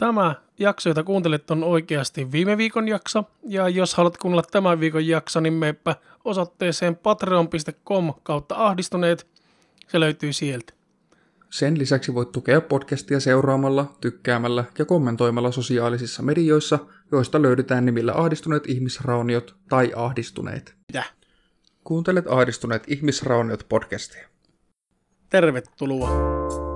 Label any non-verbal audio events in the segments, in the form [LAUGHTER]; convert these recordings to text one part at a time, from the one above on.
Tämä jakso, jota kuuntelet, on oikeasti viime viikon jakso. Ja jos haluat kuunnella tämän viikon jakso, niin meepä osoitteeseen patreon.com kautta ahdistuneet. Se löytyy sieltä. Sen lisäksi voit tukea podcastia seuraamalla, tykkäämällä ja kommentoimalla sosiaalisissa medioissa, joista löydetään nimillä ahdistuneet ihmisrauniot tai ahdistuneet. Mitä? Kuuntelet ahdistuneet ihmisrauniot podcastia. Tervetuloa.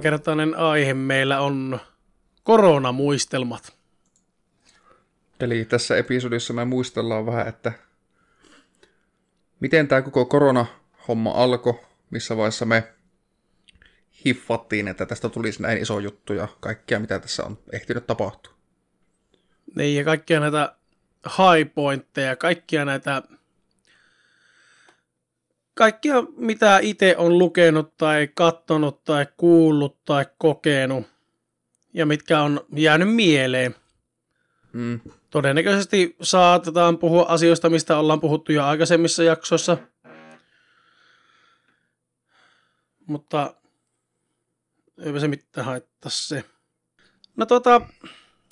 Tämänkertainen aihe meillä on koronamuistelmat. Eli tässä episodissa me muistellaan vähän, että miten tämä koko korona-homma alkoi, missä vaiheessa me hiffattiin, että tästä tulisi näin iso juttu ja kaikkea, mitä tässä on ehtinyt tapahtua. Niin, ja kaikkia näitä high pointteja, kaikkia näitä kaikkia, mitä itse on lukenut tai katsonut tai kuullut tai kokenut ja mitkä on jäänyt mieleen. Mm. Todennäköisesti saatetaan puhua asioista, mistä ollaan puhuttu jo aikaisemmissa jaksoissa. Mutta eipä se mitään haittaa se. No tota,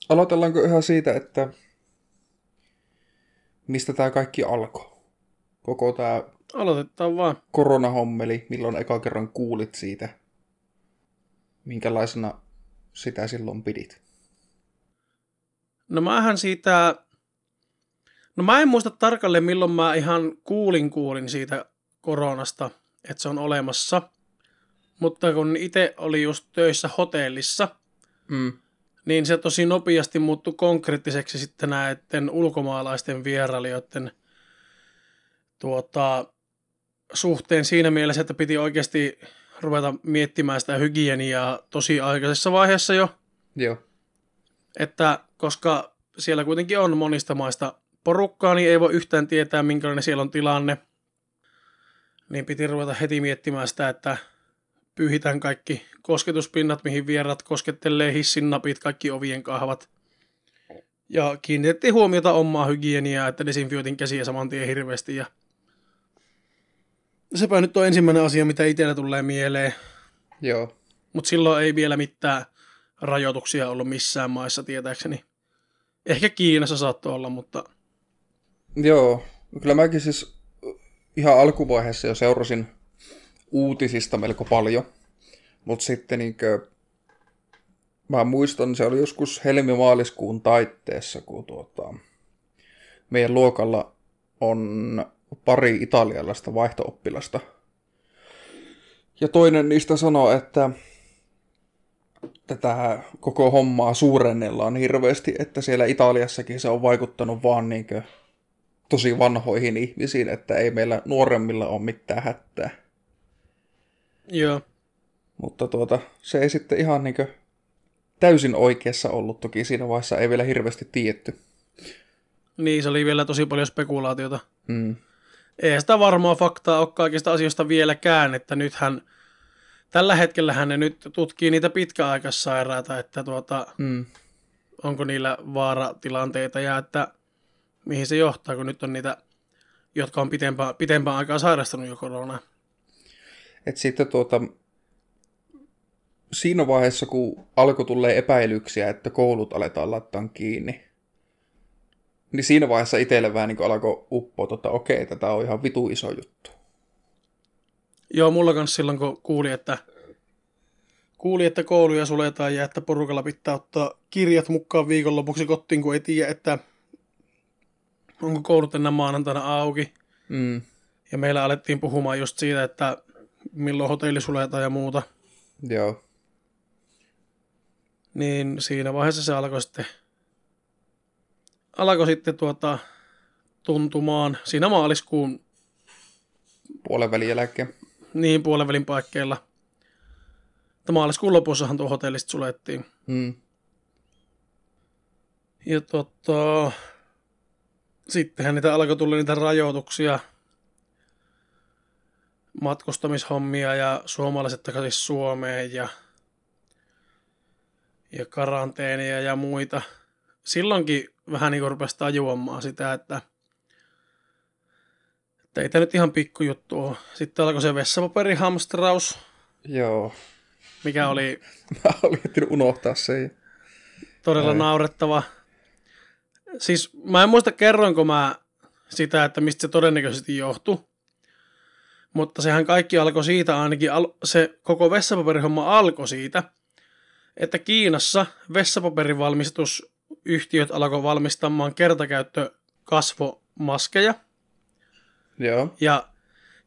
Aloitellaanko ihan siitä, että mistä tämä kaikki alkoi? Koko tämä aloitetaan vaan. koronahommeli, milloin eka kerran kuulit siitä? Minkälaisena sitä silloin pidit? No mähän siitä, no mä en muista tarkalleen milloin mä ihan kuulin kuulin siitä koronasta, että se on olemassa. Mutta kun itse oli just töissä hotellissa, Mm. niin se tosi nopeasti muuttui konkreettiseksi sitten näiden ulkomaalaisten vierailijoiden tuota, suhteen siinä mielessä, että piti oikeasti ruveta miettimään sitä hygieniaa tosi aikaisessa vaiheessa jo. Joo. että koska siellä kuitenkin on monista maista porukkaa, niin ei voi yhtään tietää, minkälainen siellä on tilanne. Niin piti ruveta heti miettimään sitä, että pyyhitään kaikki kosketuspinnat, mihin vierat koskettelee, hissin napit, kaikki ovien kahvat. Ja kiinnitettiin huomiota omaa hygieniaa, että desinfioitin käsiä saman tien hirveästi. Ja sepä nyt on ensimmäinen asia, mitä itsellä tulee mieleen. Joo. Mutta silloin ei vielä mitään rajoituksia ollut missään maissa tietääkseni. Ehkä Kiinassa saattoi olla, mutta Joo. Kyllä mäkin siis ihan alkuvaiheessa jo seurasin uutisista melko paljon. Mutta sitten niinkö, mä muistan, se oli joskus helmi-maaliskuun taitteessa, kun tuota, meidän luokalla on pari italialaista vaihtooppilasta. Ja toinen niistä sanoi, että tätä koko hommaa suurennellaan hirveästi, että siellä Italiassakin se on vaikuttanut vaan niinkö tosi vanhoihin ihmisiin, että ei meillä nuoremmilla ole mitään hätää. joo. Mutta tuota, se ei sitten ihan niinkö täysin oikeassa ollut. Toki siinä vaiheessa ei vielä hirveästi tiedetty. Niin, se oli vielä tosi paljon spekulaatiota. Mm. Ei sitä varmaa faktaa ole kaikista asioista vieläkään, että nythän tällä hetkellä ne nyt tutkii niitä pitkäaikaissairaita, että tuota, Mm. onko niillä vaaratilanteita ja että mihin se johtaa, kun nyt on niitä, jotka on pitempään, pitempään aikaa sairastanut jo koronaa. Et sitten tuota, siinä vaiheessa, kun alkoi tulee epäilyksiä, että koulut aletaan laittaa kiinni, niin siinä vaiheessa itselle vähän niin alkoi uppoa, että okei, tätä on ihan vitu iso juttu. Joo, mulla kanssa silloin, kun kuuli, että kuuli, että kouluja suljetaan ja että porukalla pitää ottaa kirjat mukaan viikonlopuksi kotiin, kun ei tiedä, että onko koulut enää maanantaina auki. Mm. Ja meillä alettiin puhumaan just siitä, että milloin hotelli suljetaan ja muuta. Joo. Niin siinä vaiheessa se alkoi sitten, alkoi sitten tuota, tuntumaan siinä maaliskuun Puolen välin jälkeen. niin puolenvälin paikkeilla. Että maaliskuun lopussahan tuo hotellista sulettiin. Mm. Ja tota, sittenhän niitä alkoi tulla niitä rajoituksia, matkustamishommia ja suomalaiset takaisin Suomeen ja ja karanteenia ja muita. Silloinkin vähän niin kuin rupesi tajuamaan sitä, että, että ei tämä nyt ihan pikkujuttu ole. Sitten alkoi se vessapaperihamstraus, Joo. mikä oli [LAUGHS] Mä olin unohtaa sen. todella Ai. naurettava. Siis mä en muista kerroinko mä sitä, että mistä se todennäköisesti johtui. Mutta sehän kaikki alkoi siitä ainakin, al- se koko vessapaperihomma alkoi siitä, että Kiinassa vessapaperin valmistusyhtiöt alkoi valmistamaan kertakäyttökasvomaskeja. Joo. Ja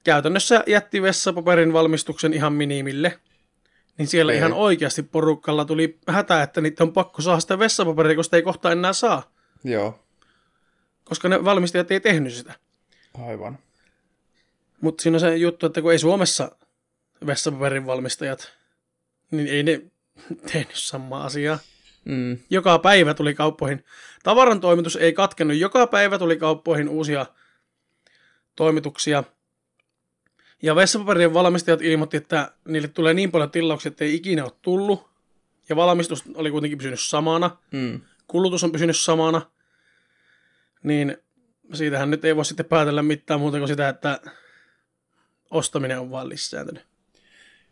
käytännössä jätti vessapaperin valmistuksen ihan minimille. Niin siellä Okei. ihan oikeasti porukalla tuli hätä, että niitä on pakko saada sitä vessapaperia, koska sitä ei kohta enää saa. Joo. Koska ne valmistajat ei tehnyt sitä. Aivan. Mutta siinä on se juttu, että kun ei Suomessa vessapaperin valmistajat, niin ei ne [LAUGHS] tehnyt samaa asiaa. Mm. Joka päivä tuli kauppoihin. Tavaran toimitus ei katkennut. Joka päivä tuli kauppoihin uusia toimituksia. Ja vessapaperien valmistajat ilmoitti, että niille tulee niin paljon tilauksia, että ei ikinä ole tullut. Ja valmistus oli kuitenkin pysynyt samana. Mm. Kulutus on pysynyt samana. Niin siitähän nyt ei voi sitten päätellä mitään muuta kuin sitä, että ostaminen on vaan lisääntynyt.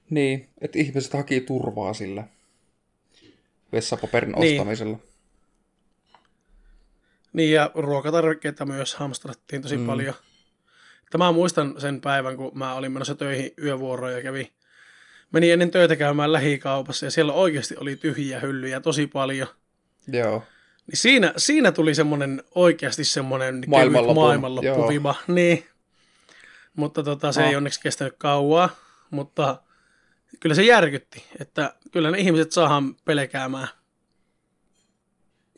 Niin, että ihmiset haki turvaa sillä vessapaperin Niin. ostamisella. Niin ja ruokatarvikkeita myös hamstrattiin tosi Mm. paljon. Että mä muistan sen päivän, kun mä olin menossa töihin yövuoroon ja kävi, meni ennen töitä käymään lähikaupassa ja siellä oikeasti oli tyhjiä hyllyjä tosi paljon. Joo. Niin siinä, siinä tuli semmoinen oikeasti semmoinen Maailmanlopun, joo. maailmanloppuvima. Niin. Mutta tota, se Ah. ei onneksi kestänyt kauaa, mutta kyllä se järkytti, että kyllä ne ihmiset saadaan pelkäämään.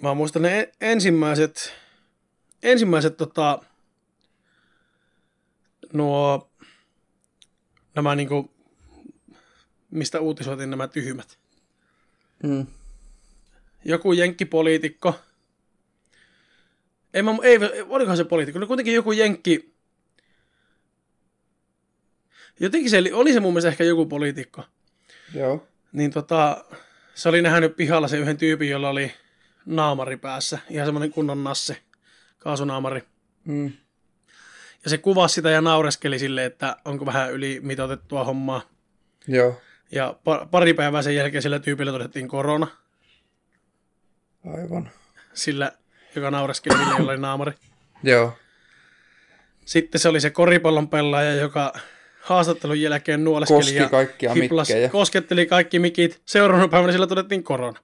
Mä muistan ne e- ensimmäiset, ensimmäiset tota, nuo, nämä niinku, mistä uutisoitiin nämä tyhmät Mm. joku jenkkipoliitikko. Ei, mä, ei, olikohan se poliitikko? No kuitenkin joku jenkki. Jotenkin se oli, oli se mun mielestä ehkä joku poliitikko. Joo. Niin tota, se oli nähnyt pihalla sen yhden tyypin, jolla oli naamari päässä. Ihan semmoinen kunnon nasse, kaasunaamari. Mm. Ja se kuvasi sitä ja naureskeli silleen, että onko vähän yli mitoitettua hommaa. Joo. Ja pa- pari päivää sen jälkeen sillä tyypillä todettiin korona. Aivan. Sillä, joka naureskeli, sille, jolla oli naamari. Joo. Sitten se oli se koripallon pelaaja, joka haastattelun jälkeen nuoleskeli Koski ja kaikkia mikkejä. kosketteli kaikki mikit. Seuraavana päivänä sillä todettiin korona.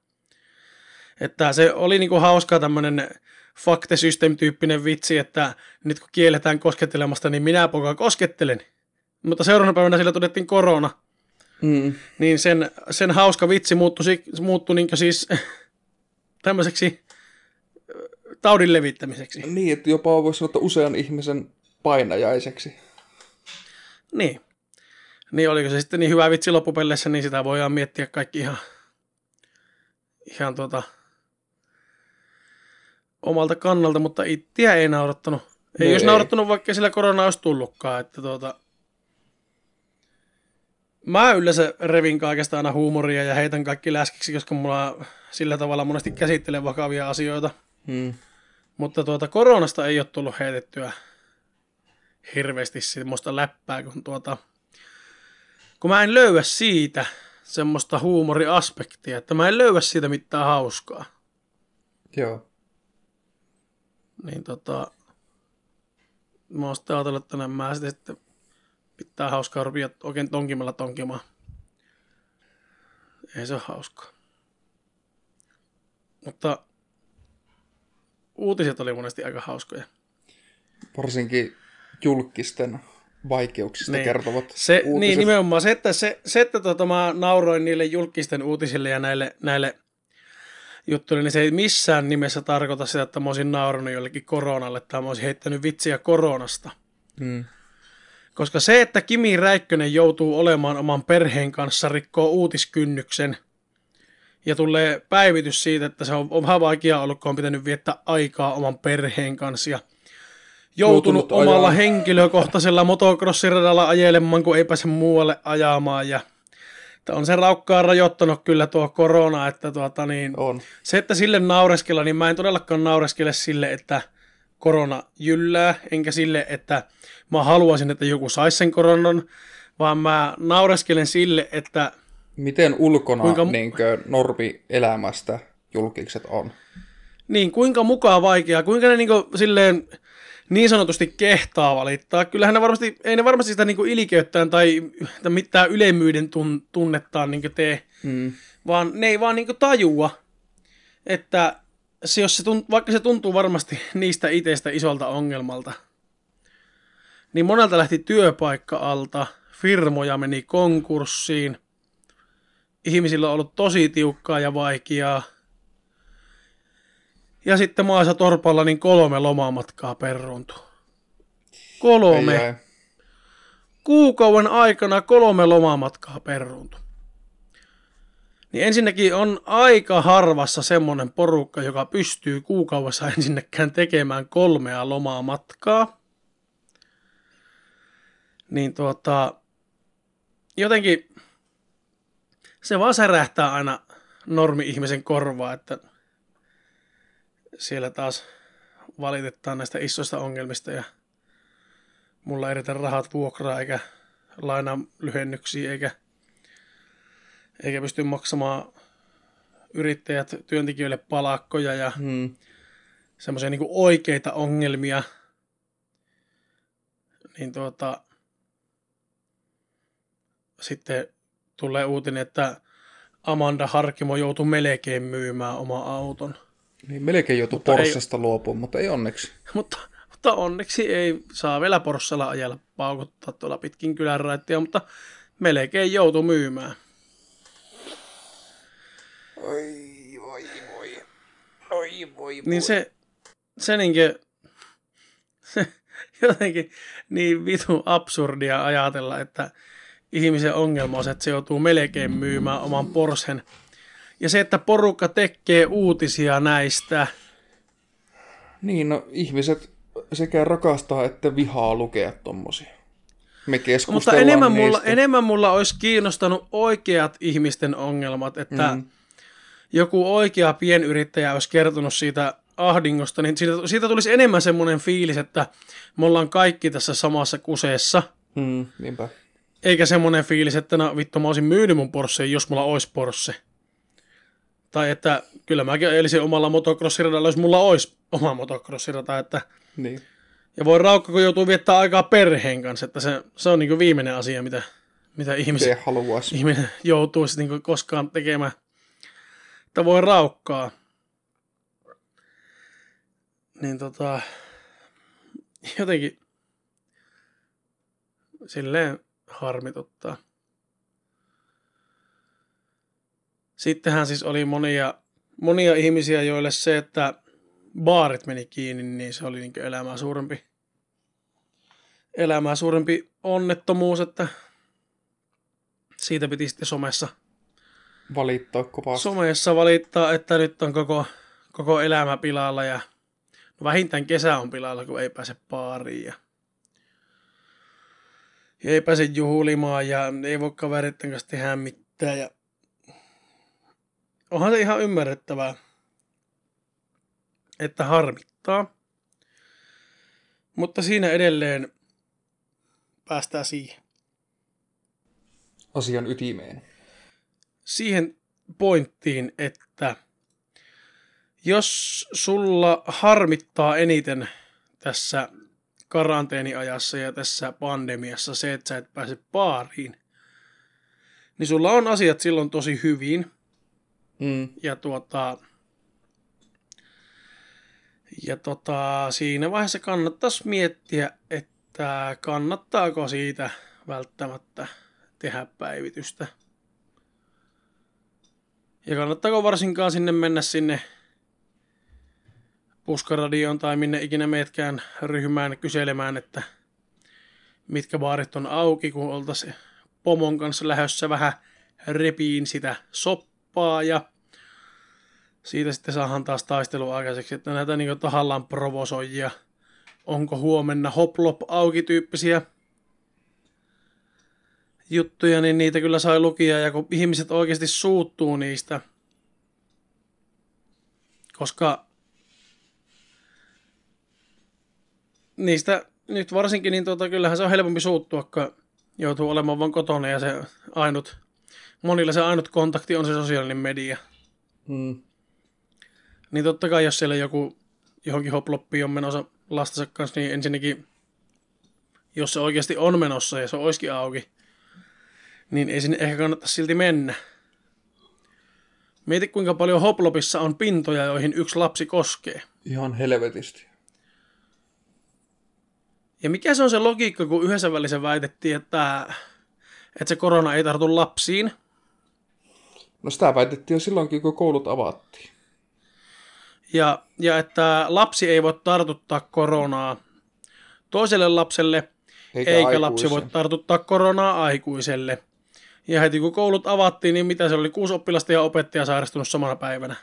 Että se oli niinku hauska tämmöinen fakte system-tyyppinen vitsi, että nyt kun kielletään koskettelemasta, niin minä poka koskettelen. Mutta seuraavana päivänä sillä todettiin korona. Mm. Niin sen, sen hauska vitsi muuttui, muuttui niinku siis [LAUGHS] tämmöiseksi taudin levittämiseksi. Niin, että jopa voisi sanoa, että usean ihmisen painajaiseksi. Niin. Niin oliko se sitten niin hyvä vitsi loppupeleissä, niin sitä voidaan miettiä kaikki ihan, ihan tuota, omalta kannalta, mutta ittiä ei naurattanut. Ei No olisi ei. naurattanut, vaikka sillä korona olisi tullutkaan. Että tuota, mä yleensä revin kaikesta aina huumoria ja heitän kaikki läskiksi, koska mulla sillä tavalla monesti käsittelen vakavia asioita. Mm. Mutta tuota, koronasta ei ole tullut heitettyä hirveästi semmoista läppää, kun tuota, kun mä en löyä siitä semmoista huumoriaspektia, että mä en löyä siitä mitään hauskaa. Joo. Niin tota, mä oon sitten ajatellut, että mä sitten, sitten pitää hauskaa rupia oikein tonkimalla tonkimaan. Ei se ole hauskaa. Mutta uutiset oli monesti aika hauskoja. Varsinkin julkisten vaikeuksista Niin. kertovat Se, uutiset. niin nimenomaan se, että, se, se, että tota, mä nauroin niille julkisten uutisille ja näille, näille juttuille, niin se ei missään nimessä tarkoita sitä, että mä olisin naurannut jollekin koronalle tai mä olisin heittänyt vitsiä koronasta. Mm. Koska se, että Kimi Räikkönen joutuu olemaan oman perheen kanssa, rikkoo uutiskynnyksen ja tulee päivitys siitä, että se on, on vähän vaikea ollut, kun on pitänyt viettää aikaa oman perheen kanssa ja joutunut, omalla ajaa. henkilökohtaisella motocrossiradalla ajelemaan, kun ei pääse muualle ajamaan ja Että on se raukkaa rajoittanut kyllä tuo korona, että tuota niin, On. se, että sille naureskella, niin mä en todellakaan naureskele sille, että korona jyllää, enkä sille, että mä haluaisin, että joku saisi sen koronan, vaan mä naureskelen sille, että Miten ulkona Kuinka- niinkö, normi elämästä julkikset on? niin kuinka mukaan vaikeaa, kuinka ne niin silleen niin sanotusti kehtaa valittaa. Kyllähän ne varmasti, ei ne varmasti sitä niin ilikeyttään tai, tai mitään ylemmyyden tun, tunnettaan niin tee, Mm. vaan ne ei vaan niin tajua, että se, jos se tunt, vaikka se tuntuu varmasti niistä itsestä isolta ongelmalta, niin monelta lähti työpaikka alta, firmoja meni konkurssiin, ihmisillä on ollut tosi tiukkaa ja vaikeaa, ja sitten maassa torpalla niin kolme lomamatkaa peruntuu. Kolme. Ei, ei. Kuukauden aikana kolme lomamatkaa peruntu. Niin ensinnäkin on aika harvassa semmoinen porukka, joka pystyy kuukaudessa [LAUGHS] ensinnäkään tekemään kolmea lomaa matkaa. Niin tuota, jotenkin se vaan särähtää aina normi-ihmisen korvaa, että siellä taas valitetaan näistä isoista ongelmista ja mulla ei riitä rahat vuokraa eikä lainaa lyhennyksiä eikä, eikä pysty maksamaan yrittäjät työntekijöille palakkoja ja Mm. semmoisia niin oikeita ongelmia, niin tuota, sitten tulee uutinen, että Amanda Harkimo joutui melkein myymään oma auton. Niin melkein joutui Mutta ei- luopumaan, mutta ei onneksi. [LAUGHS] Mutta, mutta onneksi ei saa vielä Porssella ajalla paukuttaa tuolla pitkin kylän raittia, mutta melkein joutu myymään. Oi, voi, voi. Oi, voi, Niin se, se niinkö, se [LAUGHS] jotenkin niin vitu absurdia ajatella, että ihmisen ongelma on se, että se joutuu melkein myymään oman Porschen. Ja se, että porukka tekee uutisia näistä, Niin, no ihmiset sekä rakastaa että vihaa lukea tommosia. Me mutta keskustellaan enemmän niistä. mulla, enemmän mulla olisi kiinnostanut oikeat ihmisten ongelmat, että Mm. joku oikea pienyrittäjä olisi kertonut siitä ahdingosta, niin siitä, siitä tulisi enemmän semmoinen fiilis, että me ollaan kaikki tässä samassa kuseessa, Mm, niinpä. eikä semmoinen fiilis, että no vittu mä olisin myynyt mun Porsche, jos mulla olisi Porsche. Tai että kyllä mäkin elisin omalla motocrossiradalla, jos mulla olisi oma motocrossirata, että Niin. ja voi raukka, kun joutuu viettää aikaa perheen kanssa, että se, se on niin viimeinen asia, mitä, mitä ihmiset, ihminen joutuu niin koskaan tekemään. Että voi raukkaa. Niin tota, jotenkin silleen harmituttaa. Sittenhän siis oli monia, monia ihmisiä, joille se, että baarit meni kiinni, niin se oli niin elämää suurempi, elämää suurempi onnettomuus, että siitä piti sitten somessa, Valittaa kovasti. somessa valittaa, että nyt on koko, koko elämä pilalla ja no vähintään kesä on pilalla, kun ei pääse baariin ja, ja ei pääse juhlimaan ja ei voi kaveritten kanssa tehdä mitään ja onhan se ihan ymmärrettävää, että harmittaa. Mutta siinä edelleen päästään siihen. Asian ytimeen. siihen pointtiin, että jos sulla harmittaa eniten tässä karanteeniajassa ja tässä pandemiassa se, että sä et pääse baariin, niin sulla on asiat silloin tosi hyvin. Mm. Ja tuota, ja tota, siinä vaiheessa kannattaisi miettiä, että kannattaako siitä välttämättä tehdä päivitystä. Ja kannattaako varsinkaan sinne mennä sinne puskaradioon tai minne ikinä meetkään ryhmään kyselemään, että mitkä baarit on auki, kun oltaisiin pomon kanssa lähdössä vähän repiin sitä soppaa ja siitä sitten saadaan taas taistelu aikaiseksi, että näitä niin tahallaan provosoijia, onko huomenna hoplop auki tyyppisiä juttuja, niin niitä kyllä sai lukia, ja kun ihmiset oikeasti suuttuu niistä, koska niistä nyt varsinkin, niin tuota, kyllähän se on helpompi suuttua, kun joutuu olemaan vain kotona, ja se ainut, monilla se ainut kontakti on se sosiaalinen media. Mm. Niin totta kai, jos siellä joku johonkin hoploppiin on menossa lastensa kanssa, niin ensinnäkin, jos se oikeasti on menossa ja se olisikin auki, niin ei sinne ehkä kannata silti mennä. Mieti, kuinka paljon hoplopissa on pintoja, joihin yksi lapsi koskee. Ihan helvetisti. Ja mikä se on se logiikka, kun yhdessä välissä väitettiin, että, että se korona ei tartu lapsiin, No sitä väitettiin jo silloinkin, kun koulut avattiin. ja, ja että lapsi ei voi tartuttaa koronaa toiselle lapselle, Eikä, eikä, aikuisen. lapsi voi tartuttaa koronaa aikuiselle. Ja heti kun koulut avattiin, niin mitä se oli, kuusi oppilasta ja opettaja sairastunut samana päivänä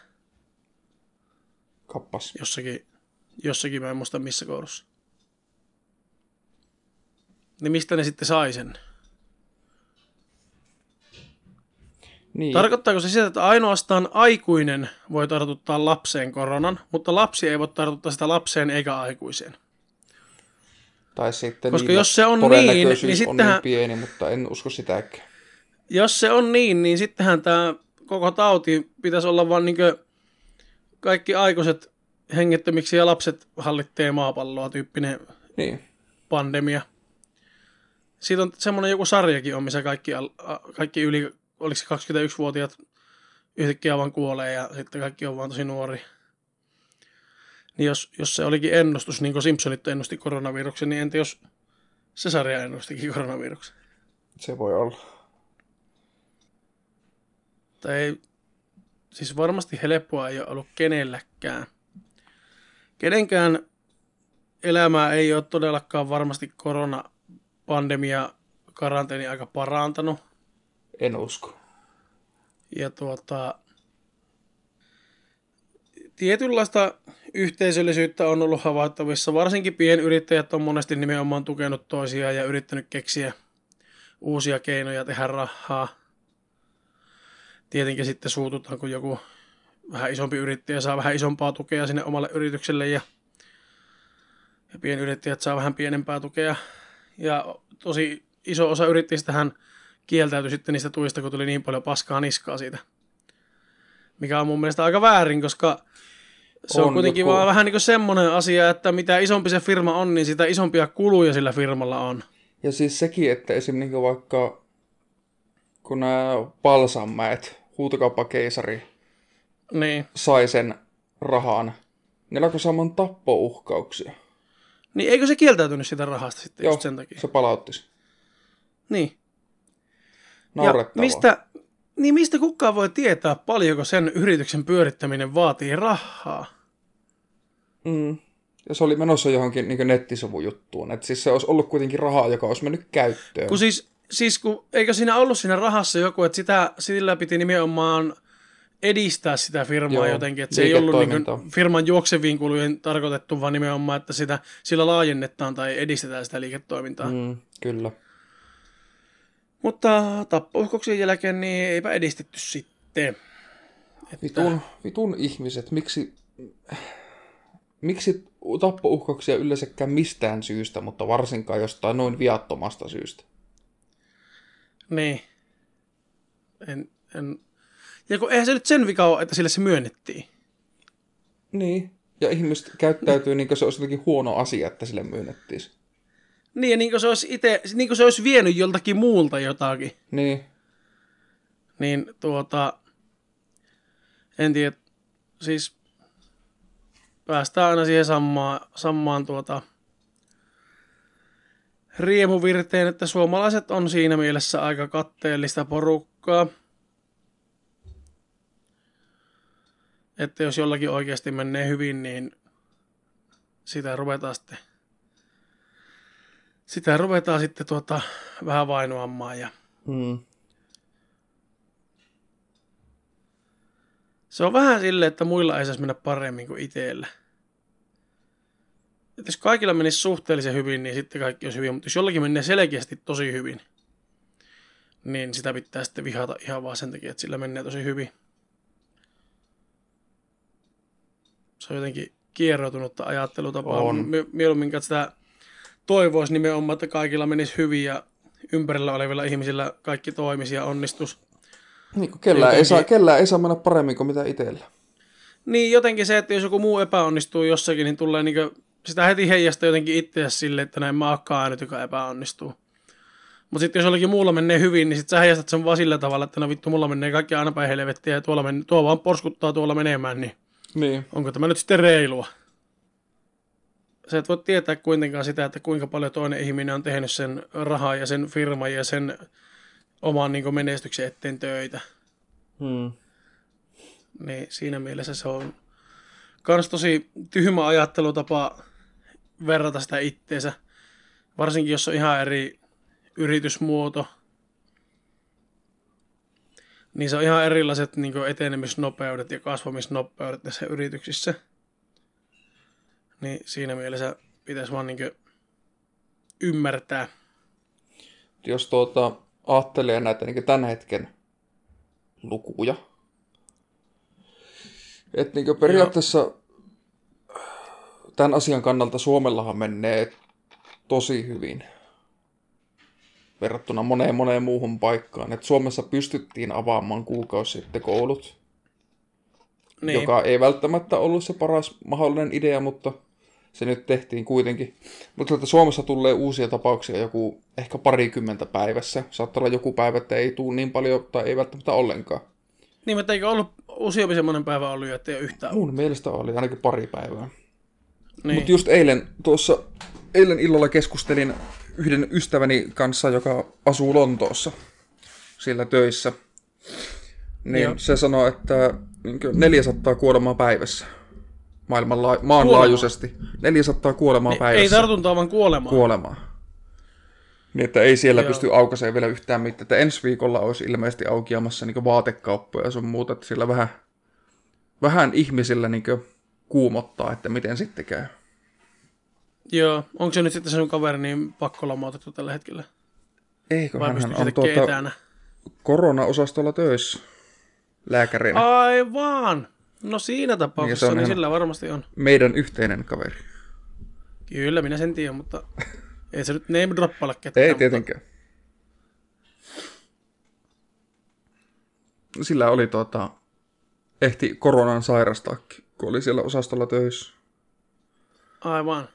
Kappas. jossakin, jossakin mä en muista missä koulussa. Niin mistä ne sitten sai sen? Niin. Tarkoittaako se sitä, että ainoastaan aikuinen voi tartuttaa lapseen koronan, mutta lapsi ei voi tartuttaa sitä lapseen eikä aikuiseen? tai sitten koska niillä jos se on niin, niin on sittenhän- niin pieni, mutta en usko sitäkään. Jos se on niin, niin sittenhän tämä koko tauti pitäisi olla vaan niin kaikki aikuiset hengettömiksi ja lapset hallittee maapalloa tyyppinen Niin. pandemia. Siitä on semmoinen joku sarjakin on, missä kaikki, kaikki yli, oliko se 21-vuotiaat yhtäkkiä vaan kuolee ja sitten kaikki on vaan tosi nuori. Niin jos, jos se olikin ennustus, niin kuin Simpsonit ennusti koronaviruksen, niin entä jos se sarja ennustikin koronaviruksen? Se voi olla. Tai ei, siis varmasti helppoa ei ole ollut kenelläkään. Kenenkään elämää ei ole todellakaan varmasti koronapandemia karanteeni aika parantanut. En usko. Ja tuota, tietynlaista yhteisöllisyyttä on ollut havaittavissa. Varsinkin pienyrittäjät on monesti nimenomaan tukenut toisiaan ja yrittänyt keksiä uusia keinoja tehdä rahaa. Tietenkin sitten suututaan, kun joku vähän isompi yrittäjä saa vähän isompaa tukea sinne omalle yritykselle ja, ja pienyrittäjät saa vähän pienempää tukea. Ja tosi iso osa yrittäjistähän kieltäytyi sitten niistä tuista, kun tuli niin paljon paskaa niskaa siitä. Mikä on mun mielestä aika väärin, koska se on, On, kuitenkin vaan vähän niin kuin semmoinen asia, että mitä isompi se firma on, niin sitä isompia kuluja sillä firmalla on. Ja siis sekin, että esim. Niin vaikka kun nämä Palsanmäet, huutokauppakeisari, Niin. sai sen rahan, ne alkoi saamaan tappouhkauksia. Niin eikö se kieltäytynyt sitä rahasta sitten Joo, just sen takia? se palautti. Niin. Naurettavaa. Mistä, niin mistä kukaan voi tietää, paljonko sen yrityksen pyörittäminen vaatii rahaa? Mm. Ja se oli menossa johonkin niin nettisivujuttuun. Että siis se olisi ollut kuitenkin rahaa, joka olisi mennyt käyttöön. Kun siis, siis kun, eikö siinä ollut siinä rahassa joku, että sitä, sillä piti nimenomaan edistää sitä firmaa Joo, jotenkin, että se ei ollut niin liiketoimintaa. firman juokseviin kulujen tarkoitettu, vaan nimenomaan, että sitä, sillä laajennetaan tai edistetään sitä liiketoimintaa. Mm, kyllä. Mutta tappouhkauksien jälkeen niin eipä edistetty sitten. Että, Vitun, vitun ihmiset, miksi, miksi tappouhkauksia yleensäkään mistään syystä, mutta varsinkaan jostain noin viattomasta syystä. Niin. En, en. Ja kun eihän se nyt sen vika ole, että sille se myönnettiin. Niin. Ja ihmiset käyttäytyy niin kuin se olisi jotenkin huono asia, että sille myönnettiin. Niin, niin kuin se olisi, ite, niin kuin se olisi vienyt joltakin muulta jotakin. Niin. Niin tuota, en tiedä, siis päästään aina siihen samaan, samaan tuota, riemuvirteen, että suomalaiset on siinä mielessä aika katteellista porukkaa. Että jos jollakin oikeasti menee hyvin, niin sitä ruvetaan sitten, sitä ruvetaan sitten tuota, vähän vainoamaan ja Mm. Se on vähän silleen, että muilla ei saisi mennä paremmin kuin itsellä. Että jos kaikilla menisi suhteellisen hyvin, niin sitten kaikki olisi hyvin. Mutta jos jollakin menee selkeästi tosi hyvin, niin sitä pitää sitten vihata ihan vaan sen takia, että sillä menee tosi hyvin. Se on jotenkin kierroutunutta ajattelutapaa. On. Mieluummin sitä toivoisi nimenomaan, että kaikilla menisi hyvin ja ympärillä olevilla ihmisillä kaikki toimisi ja onnistus. Niin kuin kellään, ei saa, kellään ei saa mennä paremmin kuin mitä itsellä. Niin jotenkin se, että jos joku muu epäonnistuu jossakin, niin tulee niin sitä heti heijasta jotenkin itseäsi sille, että näin mä oonkaan nyt, joka epäonnistuu. Mutta sitten jos jollakin muulla menee hyvin, niin sitten sä heijastat sen vaan sillä tavalla, että no vittu, mulla menee kaikki aina päin helvettiä ja tuolla men- tuo vaan porskuttaa tuolla menemään, niin, niin. onko tämä nyt sitten reilua? Sä et voi tietää kuitenkaan sitä, että kuinka paljon toinen ihminen on tehnyt sen rahaa ja sen firman ja sen oman niin menestyksen eteen töitä. Hmm. Niin siinä mielessä se on kans tosi tyhmä ajattelutapa verrata sitä itteensä. Varsinkin jos on ihan eri yritysmuoto. Niin se on ihan erilaiset niin etenemisnopeudet ja kasvamisnopeudet näissä yrityksissä. Niin siinä mielessä pitäisi vaan niin ymmärtää. Jos tuota, ajattelee näitä niin tämän hetken lukuja, että niin periaatteessa Joo. tämän asian kannalta Suomellahan menee tosi hyvin verrattuna moneen moneen muuhun paikkaan. Et Suomessa pystyttiin avaamaan kuukausi sitten koulut, niin. joka ei välttämättä ollut se paras mahdollinen idea, mutta se nyt tehtiin kuitenkin. Mutta että Suomessa tulee uusia tapauksia joku ehkä parikymmentä päivässä. Saattaa olla joku päivä, että ei tule niin paljon tai ei välttämättä ollenkaan. Niin, mutta eikö ollut useampi semmoinen päivä ollut, että ei ole yhtään Mun mielestä oli ainakin pari päivää. Niin. Mutta just eilen tuossa, eilen illalla keskustelin yhden ystäväni kanssa, joka asuu Lontoossa sillä töissä. Niin Joo. se sanoi, että 400 kuolemaa päivässä maailmanla- maanlaajuisesti. Kuolema. 400 kuolemaa niin, päivässä. Ei tartuntaa, vaan kuolemaa. Kuolemaa. Niin, että ei siellä Joo. pysty aukaisemaan vielä yhtään mitään. Että ensi viikolla olisi ilmeisesti aukiamassa niin vaatekauppoja ja sun muuta, että sillä vähän, vähän ihmisillä niin kuumottaa, että miten sitten käy. Joo, onko se nyt sitten sun kaveri niin pakko lomautettu tällä hetkellä? Eikö, hän on tuota, korona-osastolla töissä lääkärinä. Aivan! No siinä tapauksessa, niin, niin sillä varmasti on. Meidän yhteinen kaveri. Kyllä, minä sen tiedän, mutta [LAUGHS] ei se nyt name droppailla ketään. Ei tietenkään. Mutta... Sillä oli tota, ehti koronan sairastaakin, kun oli siellä osastolla töissä. Aivan.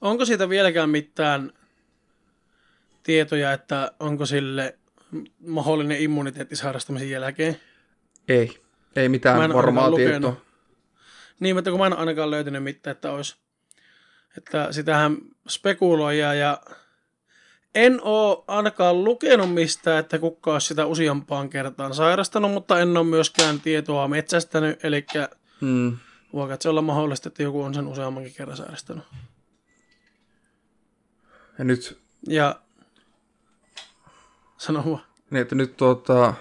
Onko siitä vieläkään mitään tietoja, että onko sille mahdollinen immuniteetti sairastamisen jälkeen? Ei. Ei mitään varmaa tietoa. Niin, mutta kun mä en ainakaan löytänyt mitään, että olisi. Että sitähän spekuloidaan ja en oo ainakaan lukenut mistään, että kuka olisi sitä useampaan kertaan sairastanut, mutta en ole myöskään tietoa metsästänyt, eli hmm. voiko se olla mahdollista, että joku on sen useammankin kerran sairastanut. Ja nyt... Ja... Sano vaan. Niin, että nyt tuota...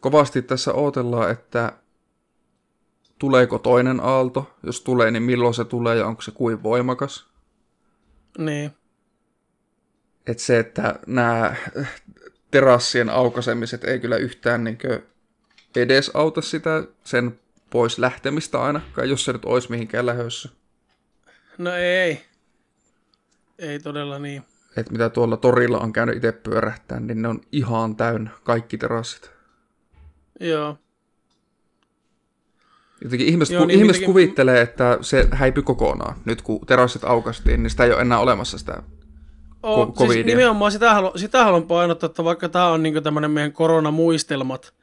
Kovasti tässä odotellaan, että tuleeko toinen aalto. Jos tulee, niin milloin se tulee ja onko se kuin voimakas. Niin. Että se, että nämä terassien aukasemiset ei kyllä yhtään niin edes auta sitä sen pois lähtemistä ainakaan, jos se nyt olisi mihinkään lähössä. No ei. Ei todella niin. Et mitä tuolla torilla on käynyt itse pyörähtää, niin ne on ihan täynnä, kaikki terassit. Joo. Jotenkin ihmiset, Joo, niin ihmiset jotenkin... kuvittelee, että se häipy kokonaan. Nyt kun terassit aukastiin, niin sitä ei ole enää olemassa sitä o, ko- siis nimenomaan sitä, halu, sitä haluan painottaa, että vaikka tämä on niin tämmöinen meidän koronamuistelmat,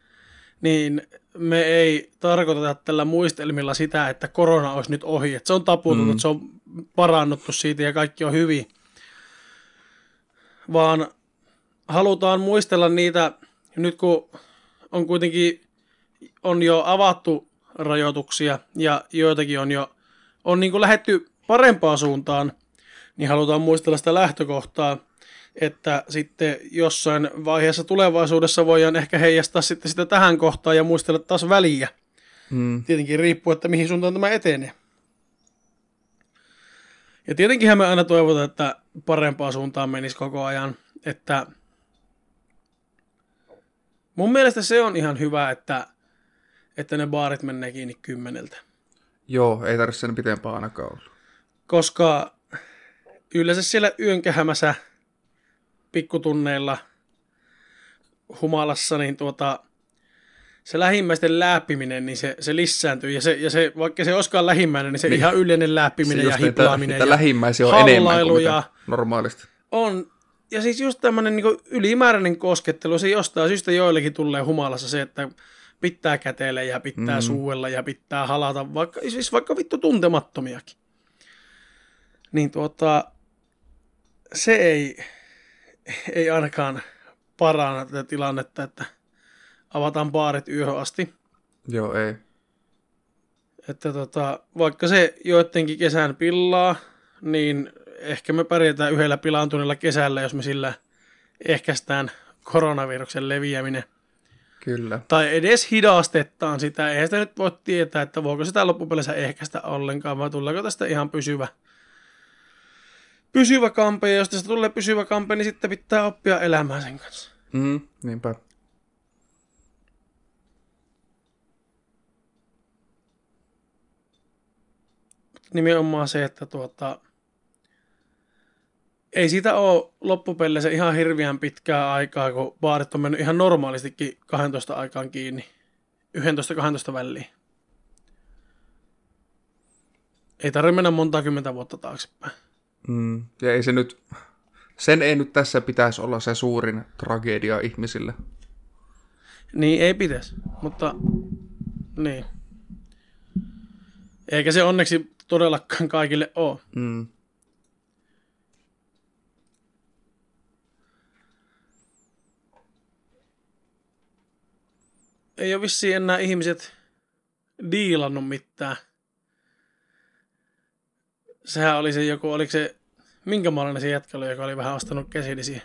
niin me ei tarkoiteta tällä muistelmilla sitä, että korona olisi nyt ohi. Että se on taputunut, mm. se on parannuttu siitä ja kaikki on hyvin. Vaan halutaan muistella niitä, nyt kun on kuitenkin on jo avattu rajoituksia ja joitakin on jo on niin kuin lähetty parempaan suuntaan, niin halutaan muistella sitä lähtökohtaa, että sitten jossain vaiheessa tulevaisuudessa voidaan ehkä heijastaa sitten sitä tähän kohtaan ja muistella taas väliä. Hmm. Tietenkin riippuu, että mihin suuntaan tämä etenee. Ja tietenkin me aina toivotaan, että parempaa suuntaan menisi koko ajan, että Mun mielestä se on ihan hyvä, että, että ne baarit menee kiinni kymmeneltä. Joo, ei tarvitse sen pitempään ainakaan olla. Koska yleensä siellä yönkähämässä pikkutunneilla humalassa, niin tuota, se lähimmäisten läppiminen, niin se, se lisääntyy. Ja, se, ja se, vaikka se olisikaan lähimmäinen, niin se niin. ihan yleinen läppiminen ja hiplaaminen. Niitä, lähimmäisiä on enemmän kuin ja normaalisti. On. Ja siis just tämmöinen niin ylimääräinen koskettelu, se jostain syystä joillekin tulee humalassa se, että pitää käteellä ja pitää mm. suuella ja pitää halata, vaikka, siis vaikka vittu tuntemattomiakin. Niin tuota, se ei, ei ainakaan paranna tätä tilannetta, että avataan baarit yöhön asti. Joo, ei. Että tota, vaikka se joidenkin kesän pillaa, niin ehkä me pärjätään yhdellä pilaantuneella kesällä, jos me sillä ehkäistään koronaviruksen leviäminen. Kyllä. Tai edes hidastetaan sitä. Eihän sitä nyt voi tietää, että voiko sitä loppupeleissä ehkäistä ollenkaan, vai tuleeko tästä ihan pysyvä, pysyvä kampe. Ja jos tästä tulee pysyvä kampe, niin sitten pitää oppia elämään sen kanssa. Mm, niinpä. nimenomaan se, että tuota, ei siitä ole loppupeleissä ihan hirveän pitkää aikaa, kun baarit on mennyt ihan normaalistikin 12 aikaan kiinni. 11-12 väliin. Ei tarvitse mennä monta kymmentä vuotta taaksepäin. Mm, ja ei se nyt, sen ei nyt tässä pitäisi olla se suurin tragedia ihmisille. Niin, ei pitäisi, mutta niin. Eikä se onneksi todellakaan kaikille ole. Mm. Ei ole vissiin enää ihmiset diilannut mitään. Sehän oli se joku, oliko se, minkä maalainen se jätkä oli, joka oli vähän ostanut käsidisiä.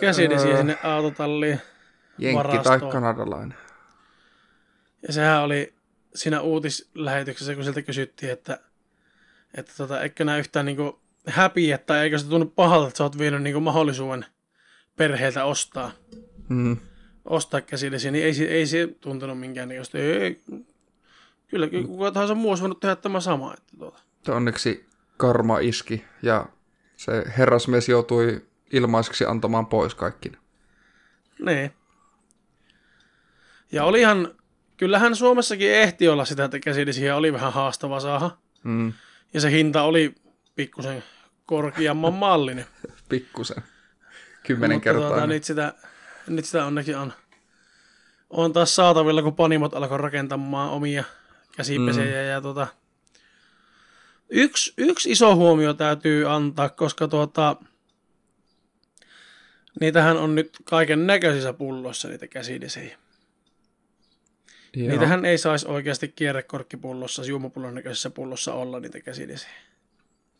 Käsidisiä öö, sinne autotalliin. Jenkki varastoon. tai kanadalainen. Ja sehän oli siinä uutislähetyksessä, kun sieltä kysyttiin, että, että tota, eikö nää yhtään niinku happy, että eikö se tunnu pahalta, että sä oot vienyt niinku mahdollisuuden perheeltä ostaa, mm. Ostaa käsillesi, niin ei, ei se tuntunut minkään niin ei, kyllä kuka tahansa muu olisi voinut tehdä tämä sama. Että tuota. Onneksi karma iski ja se herrasmies joutui ilmaiseksi antamaan pois kaikki. Niin. Ja olihan kyllähän Suomessakin ehti olla sitä, että käsidesiä oli vähän haastava saada. Mm. Ja se hinta oli pikkusen korkeamman mallinen. [LAUGHS] pikkusen. Kymmenen Mutta kertaa. Tuota, nyt, sitä, nyt sitä onneksi on, on taas saatavilla, kun panimot alkoi rakentamaan omia käsipesejä. Mm. Ja tuota, yksi, yksi iso huomio täytyy antaa, koska tuota, niitähän on nyt kaiken näköisissä pulloissa niitä käsidesejä. Joo. Niitähän ei saisi oikeasti kierrekorkkipullossa, juomapullon näköisessä pullossa olla niitä käsidesiä.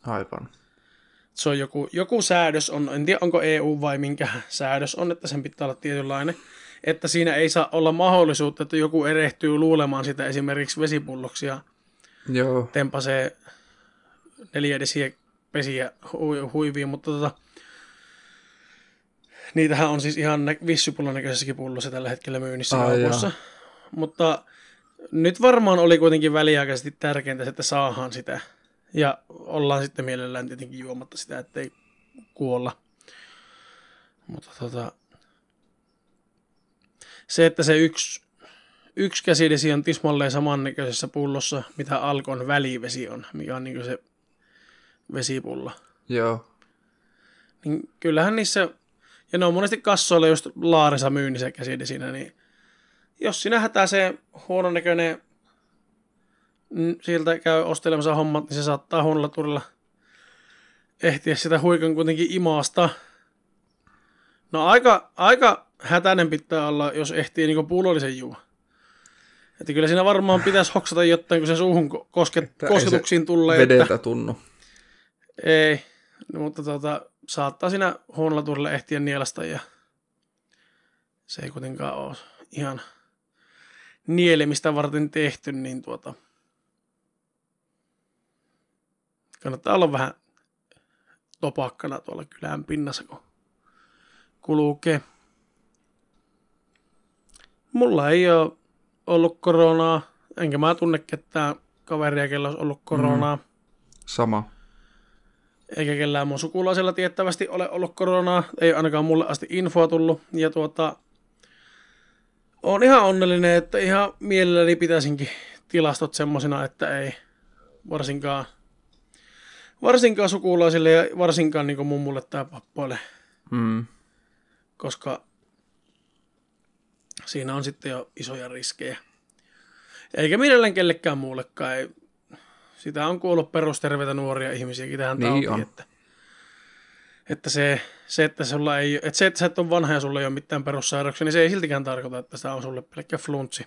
Aivan. Se on joku, joku säädös, on, en tiedä onko EU vai minkä säädös on, että sen pitää olla tietynlainen, että siinä ei saa olla mahdollisuutta, että joku erehtyy luulemaan sitä esimerkiksi vesipulloksi ja Joo. tempasee neljädesiä pesiä hu- huiviin, mutta tota, niitähän on siis ihan nä- vissypullon näköisessäkin pullossa tällä hetkellä myynnissä kaupoissa. Mutta nyt varmaan oli kuitenkin väliaikaisesti tärkeintä, että saahan sitä. Ja ollaan sitten mielellään tietenkin juomatta sitä, ettei kuolla. Mutta tota, se, että se yksi, yksi käsidesi on tismalleen samannäköisessä pullossa, mitä Alkon välivesi on, mikä on niin se vesipulla. Joo. Niin kyllähän niissä, ja ne on monesti kassoilla just laarissa myynnissä käsidesinä, niin jos sinä hätää se huonon sieltä käy ostelemassa hommat, niin se saattaa huonolla turilla ehtiä sitä huikan kuitenkin imaasta. No aika, aika hätäinen pitää olla, jos ehtii niin pullollisen juo. Että kyllä siinä varmaan pitäisi hoksata jotain, kun se suuhun koske, kosketuksiin tulee. Vedeltä että... tunnu. Ei, no, mutta tota, saattaa siinä huonolla turilla ehtiä nielasta ja se ei kuitenkaan ole ihan nielemistä varten tehty, niin tuota, kannattaa olla vähän topakkana tuolla kylän pinnassa, kun kulkee. Mulla ei ole ollut koronaa, enkä mä tunne ketään kaveria, kellä olisi ollut koronaa. Mm. Sama. Eikä kellään mun sukulaisella tiettävästi ole ollut koronaa. Ei ainakaan mulle asti infoa tullut. Ja tuota, on ihan onnellinen, että ihan mielelläni pitäisinkin tilastot semmosina, että ei varsinkaan, varsinkaan sukulaisille ja varsinkaan niin mummulle tai pappoille. Mm. Koska siinä on sitten jo isoja riskejä. Eikä mielellään kellekään muullekaan. Ei, sitä on kuullut perusterveitä nuoria ihmisiäkin tähän niin tautiin, että, että, se, se, että, sulla ei, että se, että sä et ole vanha ja sulla ei ole mitään perussairauksia, niin se ei siltikään tarkoita, että sitä on sulle pelkkä fluntsi.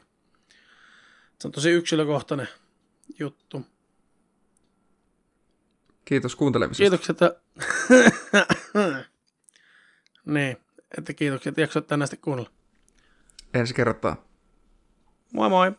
Se on tosi yksilökohtainen juttu. Kiitos kuuntelemisesta. Kiitokset. Että... [COUGHS] niin, että kiitokset. Jaksot tänne asti kuunnella. Ensi kertaa. Moi moi.